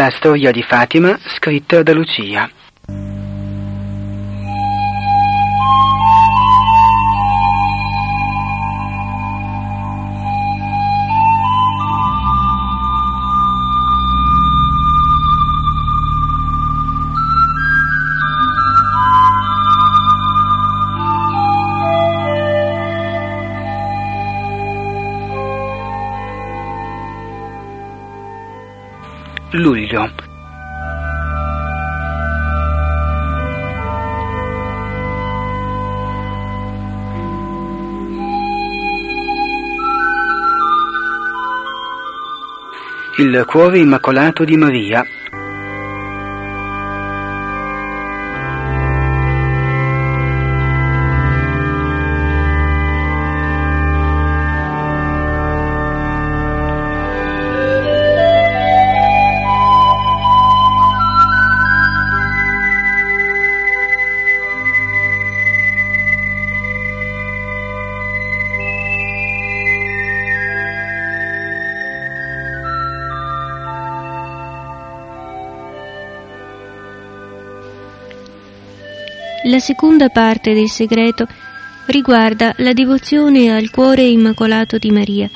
La storia di Fatima scritta da Lucia. Luglio. Il cuore immacolato di Maria La seconda parte del segreto riguarda la devozione al cuore immacolato di Maria.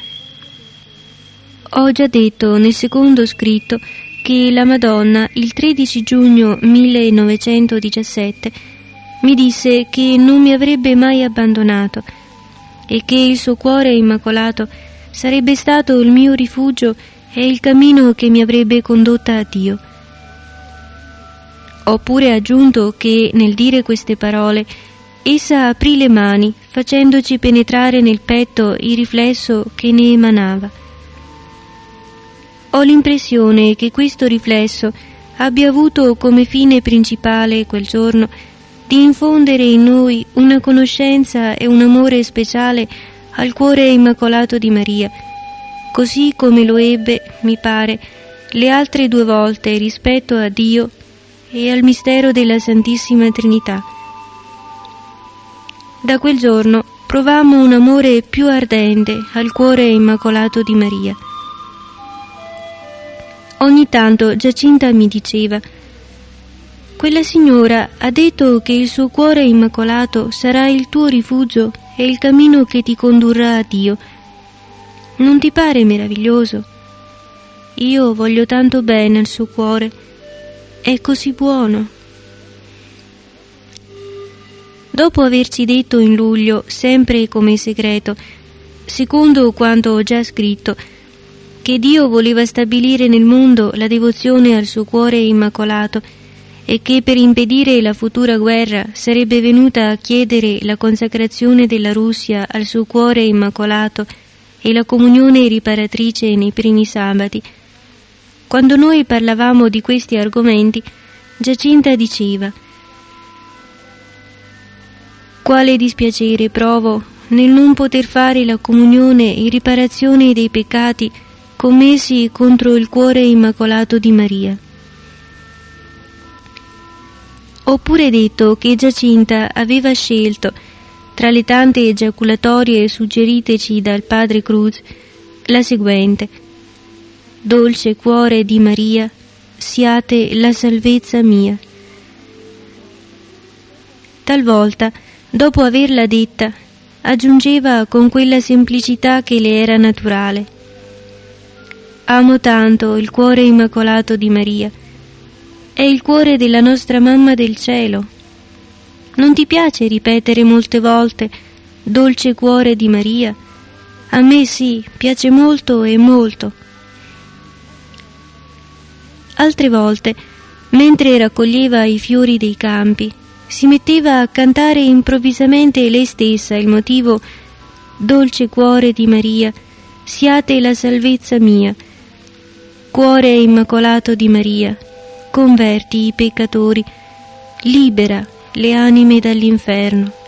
Ho già detto nel secondo scritto che la Madonna il 13 giugno 1917 mi disse che non mi avrebbe mai abbandonato e che il suo cuore immacolato sarebbe stato il mio rifugio e il cammino che mi avrebbe condotta a Dio. Ho pure aggiunto che nel dire queste parole essa aprì le mani facendoci penetrare nel petto il riflesso che ne emanava. Ho l'impressione che questo riflesso abbia avuto come fine principale quel giorno di infondere in noi una conoscenza e un amore speciale al cuore immacolato di Maria, così come lo ebbe, mi pare, le altre due volte rispetto a Dio e al mistero della Santissima Trinità. Da quel giorno provammo un amore più ardente al cuore immacolato di Maria. Ogni tanto Giacinta mi diceva quella signora ha detto che il suo cuore immacolato sarà il tuo rifugio e il cammino che ti condurrà a Dio. Non ti pare meraviglioso? Io voglio tanto bene al suo cuore è così buono. Dopo averci detto in luglio, sempre come segreto, secondo quanto ho già scritto, che Dio voleva stabilire nel mondo la devozione al suo cuore immacolato e che per impedire la futura guerra sarebbe venuta a chiedere la consacrazione della Russia al suo cuore immacolato e la comunione riparatrice nei primi sabati, quando noi parlavamo di questi argomenti, Giacinta diceva Quale dispiacere provo nel non poter fare la comunione in riparazione dei peccati commessi contro il cuore immacolato di Maria. Ho pure detto che Giacinta aveva scelto, tra le tante ejaculatorie suggeriteci dal padre Cruz, la seguente – dolce cuore di Maria, siate la salvezza mia. Talvolta, dopo averla detta, aggiungeva con quella semplicità che le era naturale. Amo tanto il cuore immacolato di Maria. È il cuore della nostra mamma del cielo. Non ti piace ripetere molte volte dolce cuore di Maria? A me sì, piace molto e molto. Altre volte, mentre raccoglieva i fiori dei campi, si metteva a cantare improvvisamente lei stessa il motivo Dolce cuore di Maria, siate la salvezza mia. Cuore immacolato di Maria, converti i peccatori, libera le anime dall'inferno.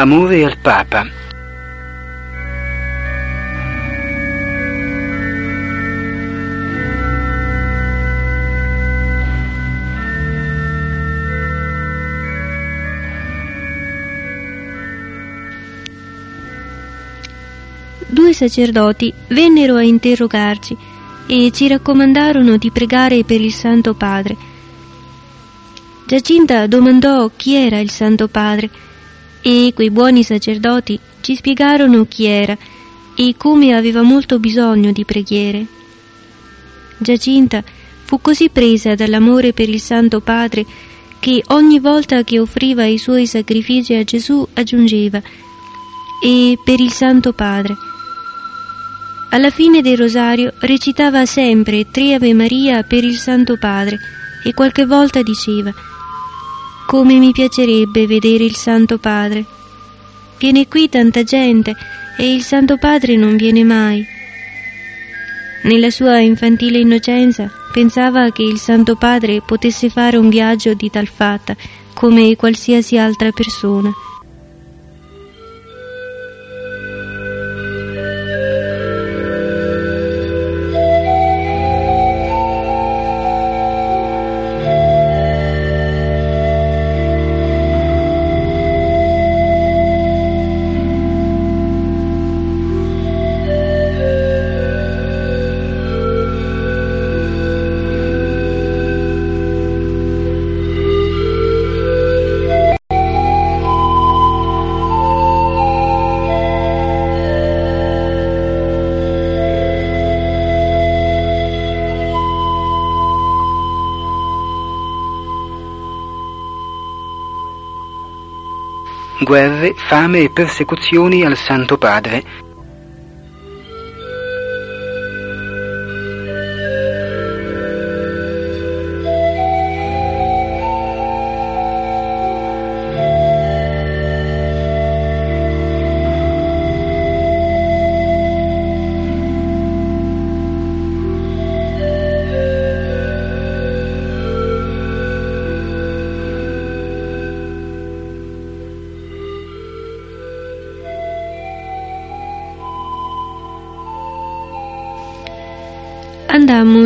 Amore al Papa. Due sacerdoti vennero a interrogarci e ci raccomandarono di pregare per il Santo Padre. Giacinta domandò chi era il Santo Padre e quei buoni sacerdoti ci spiegarono chi era e come aveva molto bisogno di preghiere. Giacinta fu così presa dall'amore per il Santo Padre che ogni volta che offriva i suoi sacrifici a Gesù aggiungeva e per il Santo Padre. Alla fine del rosario recitava sempre tre Ave Maria per il Santo Padre e qualche volta diceva come mi piacerebbe vedere il Santo Padre. Viene qui tanta gente e il Santo Padre non viene mai. Nella sua infantile innocenza pensava che il Santo Padre potesse fare un viaggio di tal fatta come qualsiasi altra persona. Guerre, fame e persecuzioni al Santo Padre.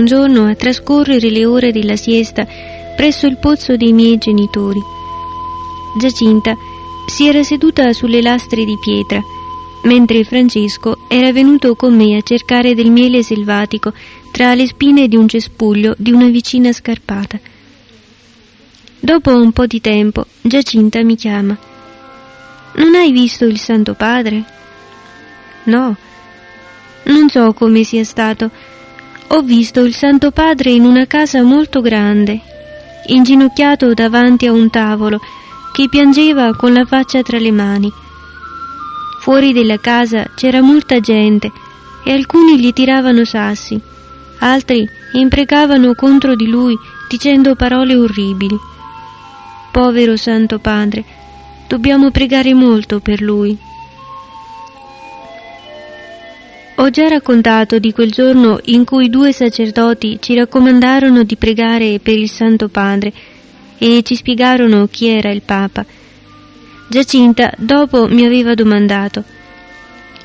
Un giorno a trascorrere le ore della siesta presso il pozzo dei miei genitori. Giacinta si era seduta sulle lastre di pietra, mentre Francesco era venuto con me a cercare del miele selvatico tra le spine di un cespuglio di una vicina scarpata. Dopo un po' di tempo, Giacinta mi chiama. Non hai visto il Santo Padre? No. Non so come sia stato ho visto il Santo Padre in una casa molto grande, inginocchiato davanti a un tavolo, che piangeva con la faccia tra le mani. Fuori della casa c'era molta gente e alcuni gli tiravano sassi, altri imprecavano contro di lui dicendo parole orribili. Povero Santo Padre, dobbiamo pregare molto per lui. Ho già raccontato di quel giorno in cui due sacerdoti ci raccomandarono di pregare per il Santo Padre e ci spiegarono chi era il Papa. Giacinta dopo mi aveva domandato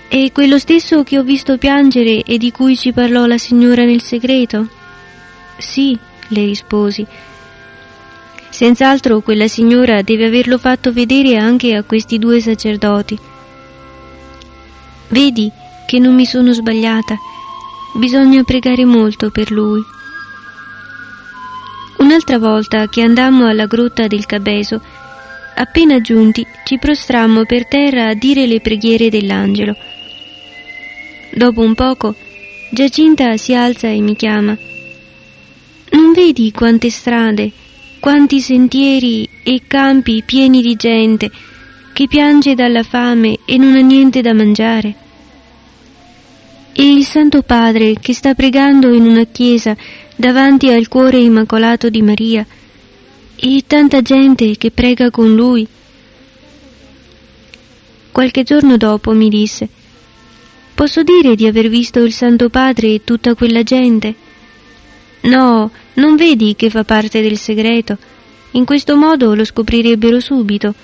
è quello stesso che ho visto piangere e di cui ci parlò la signora nel segreto? Sì, le risposi. Senz'altro quella signora deve averlo fatto vedere anche a questi due sacerdoti. Vedi, che non mi sono sbagliata. Bisogna pregare molto per lui. Un'altra volta che andammo alla grotta del Cabeso, appena giunti ci prostrammo per terra a dire le preghiere dell'angelo. Dopo un poco, Giacinta si alza e mi chiama. Non vedi quante strade, quanti sentieri e campi pieni di gente che piange dalla fame e non ha niente da mangiare? E il Santo Padre che sta pregando in una chiesa davanti al cuore immacolato di Maria e tanta gente che prega con lui. Qualche giorno dopo mi disse, posso dire di aver visto il Santo Padre e tutta quella gente? No, non vedi che fa parte del segreto. In questo modo lo scoprirebbero subito.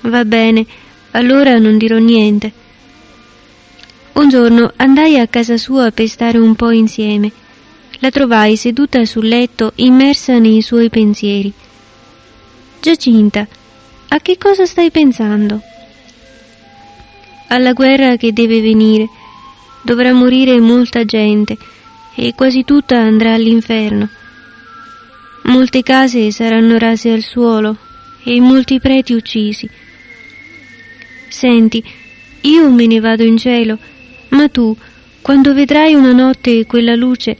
Va bene, allora non dirò niente. Un giorno andai a casa sua per stare un po' insieme. La trovai seduta sul letto, immersa nei suoi pensieri. Giacinta, a che cosa stai pensando? Alla guerra che deve venire. Dovrà morire molta gente e quasi tutta andrà all'inferno. Molte case saranno rase al suolo e molti preti uccisi. Senti, io me ne vado in cielo, ma tu, quando vedrai una notte quella luce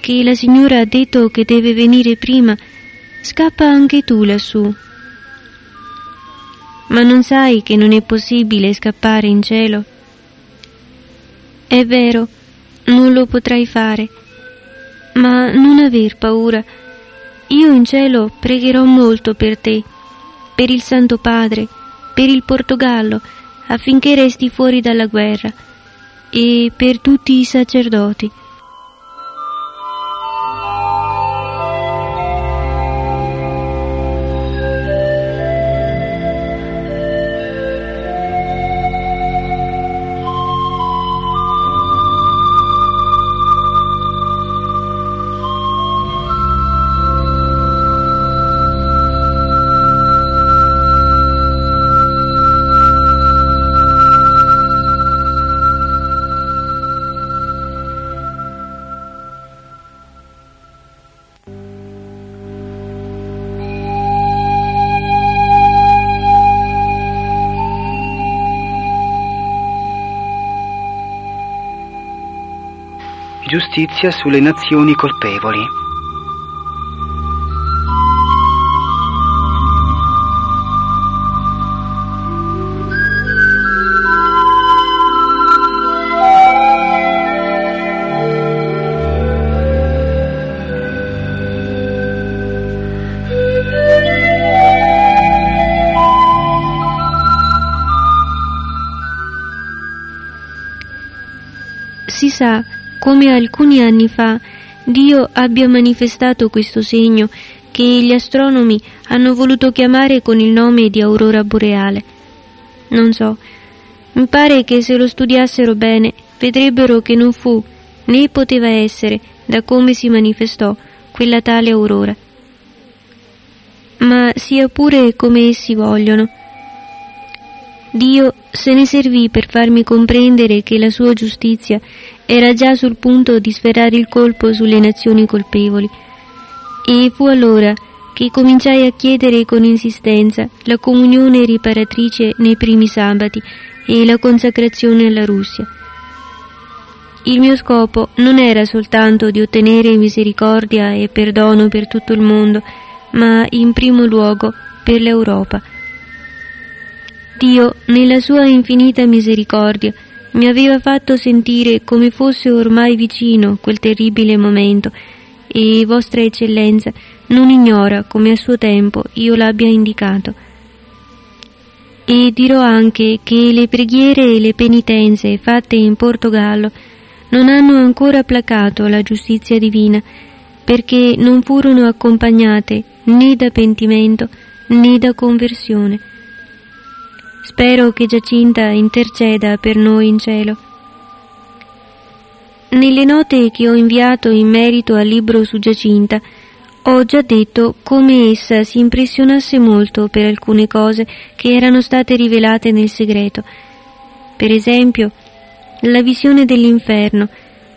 che la signora ha detto che deve venire prima, scappa anche tu lassù. Ma non sai che non è possibile scappare in cielo? È vero, non lo potrai fare, ma non aver paura. Io in cielo pregherò molto per te, per il Santo Padre, per il Portogallo, affinché resti fuori dalla guerra, e per tutti i sacerdoti. Giustizia sulle nazioni colpevoli. Si sa come alcuni anni fa Dio abbia manifestato questo segno che gli astronomi hanno voluto chiamare con il nome di aurora boreale. Non so, mi pare che se lo studiassero bene vedrebbero che non fu né poteva essere, da come si manifestò, quella tale aurora. Ma sia pure come essi vogliono. Dio se ne servì per farmi comprendere che la sua giustizia era già sul punto di sferrare il colpo sulle nazioni colpevoli. E fu allora che cominciai a chiedere con insistenza la comunione riparatrice nei primi sabati e la consacrazione alla Russia. Il mio scopo non era soltanto di ottenere misericordia e perdono per tutto il mondo, ma in primo luogo per l'Europa. Dio, nella sua infinita misericordia, mi aveva fatto sentire come fosse ormai vicino quel terribile momento e Vostra Eccellenza non ignora come a suo tempo io l'abbia indicato. E dirò anche che le preghiere e le penitenze fatte in Portogallo non hanno ancora placato la giustizia divina, perché non furono accompagnate né da pentimento né da conversione. Spero che Giacinta interceda per noi in cielo. Nelle note che ho inviato in merito al libro su Giacinta, ho già detto come essa si impressionasse molto per alcune cose che erano state rivelate nel segreto. Per esempio, la visione dell'inferno,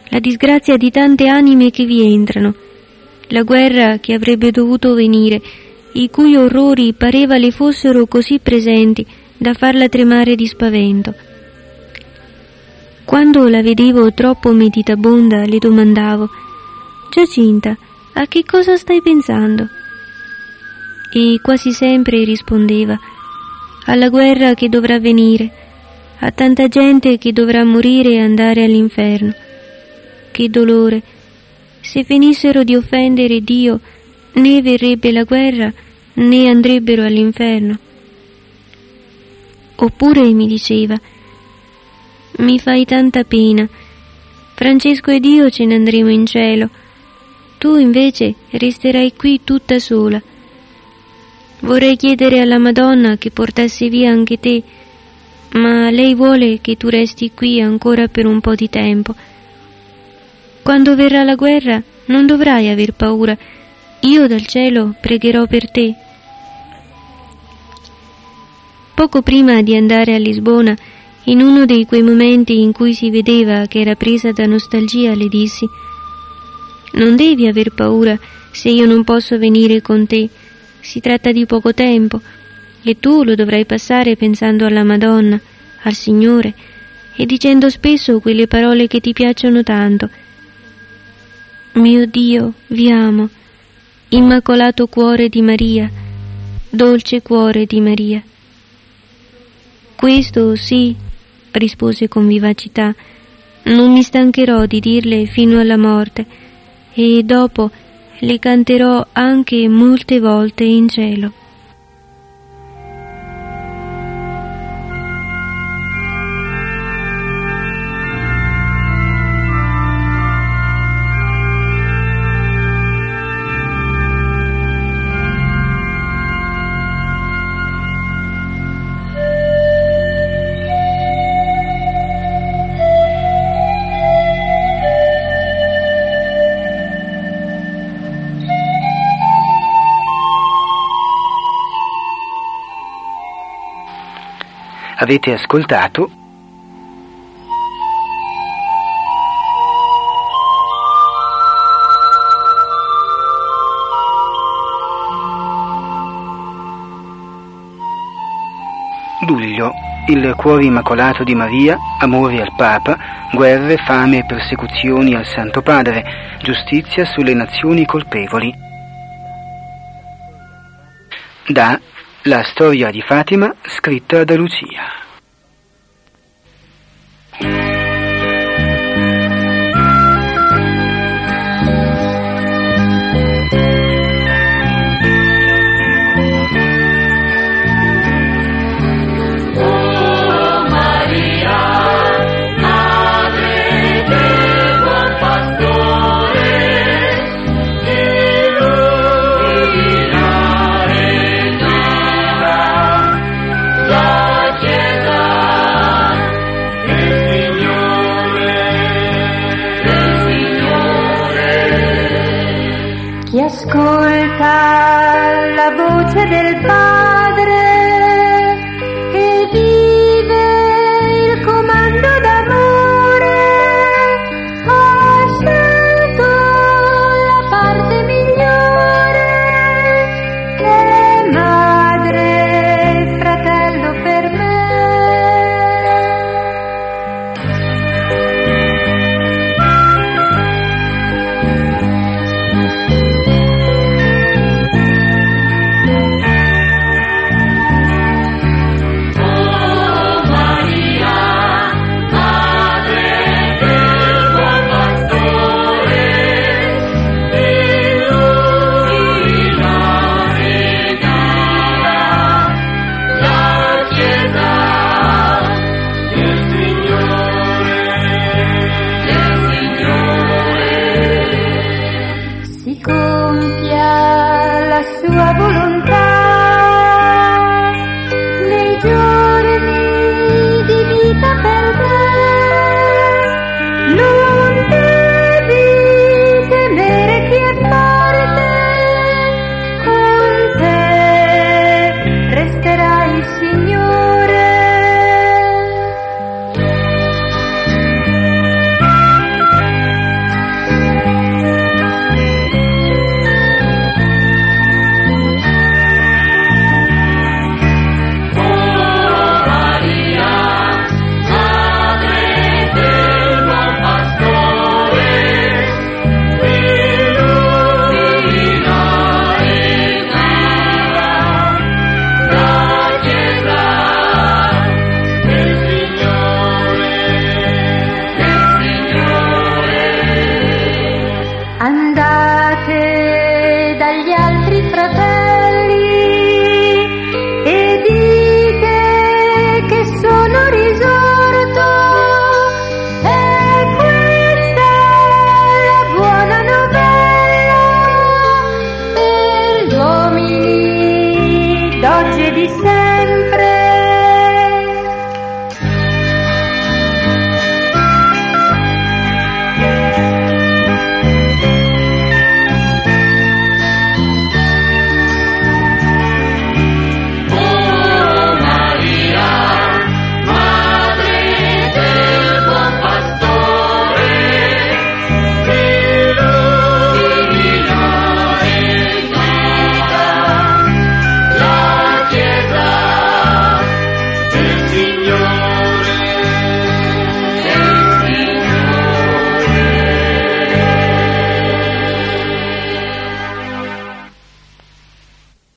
la disgrazia di tante anime che vi entrano, la guerra che avrebbe dovuto venire, i cui orrori pareva le fossero così presenti da farla tremare di spavento. Quando la vedevo troppo meditabonda, le domandavo Giacinta, a che cosa stai pensando? E quasi sempre rispondeva alla guerra che dovrà venire, a tanta gente che dovrà morire e andare all'inferno. Che dolore! Se finissero di offendere Dio, né verrebbe la guerra, né andrebbero all'inferno. Oppure mi diceva, mi fai tanta pena, Francesco ed io ce ne andremo in cielo, tu invece resterai qui tutta sola. Vorrei chiedere alla Madonna che portasse via anche te, ma lei vuole che tu resti qui ancora per un po' di tempo. Quando verrà la guerra non dovrai aver paura, io dal cielo pregherò per te. Poco prima di andare a Lisbona, in uno di quei momenti in cui si vedeva che era presa da nostalgia, le dissi Non devi aver paura se io non posso venire con te. Si tratta di poco tempo e tu lo dovrai passare pensando alla Madonna, al Signore e dicendo spesso quelle parole che ti piacciono tanto. Mio Dio, vi amo. Immacolato cuore di Maria, dolce cuore di Maria. Questo sì, rispose con vivacità, non mi stancherò di dirle fino alla morte, e dopo le canterò anche molte volte in cielo. Avete ascoltato Luglio, il cuore immacolato di Maria, amore al Papa, guerre, fame e persecuzioni al Santo Padre, giustizia sulle nazioni colpevoli. Da la storia di Fatima scritta da Lucia.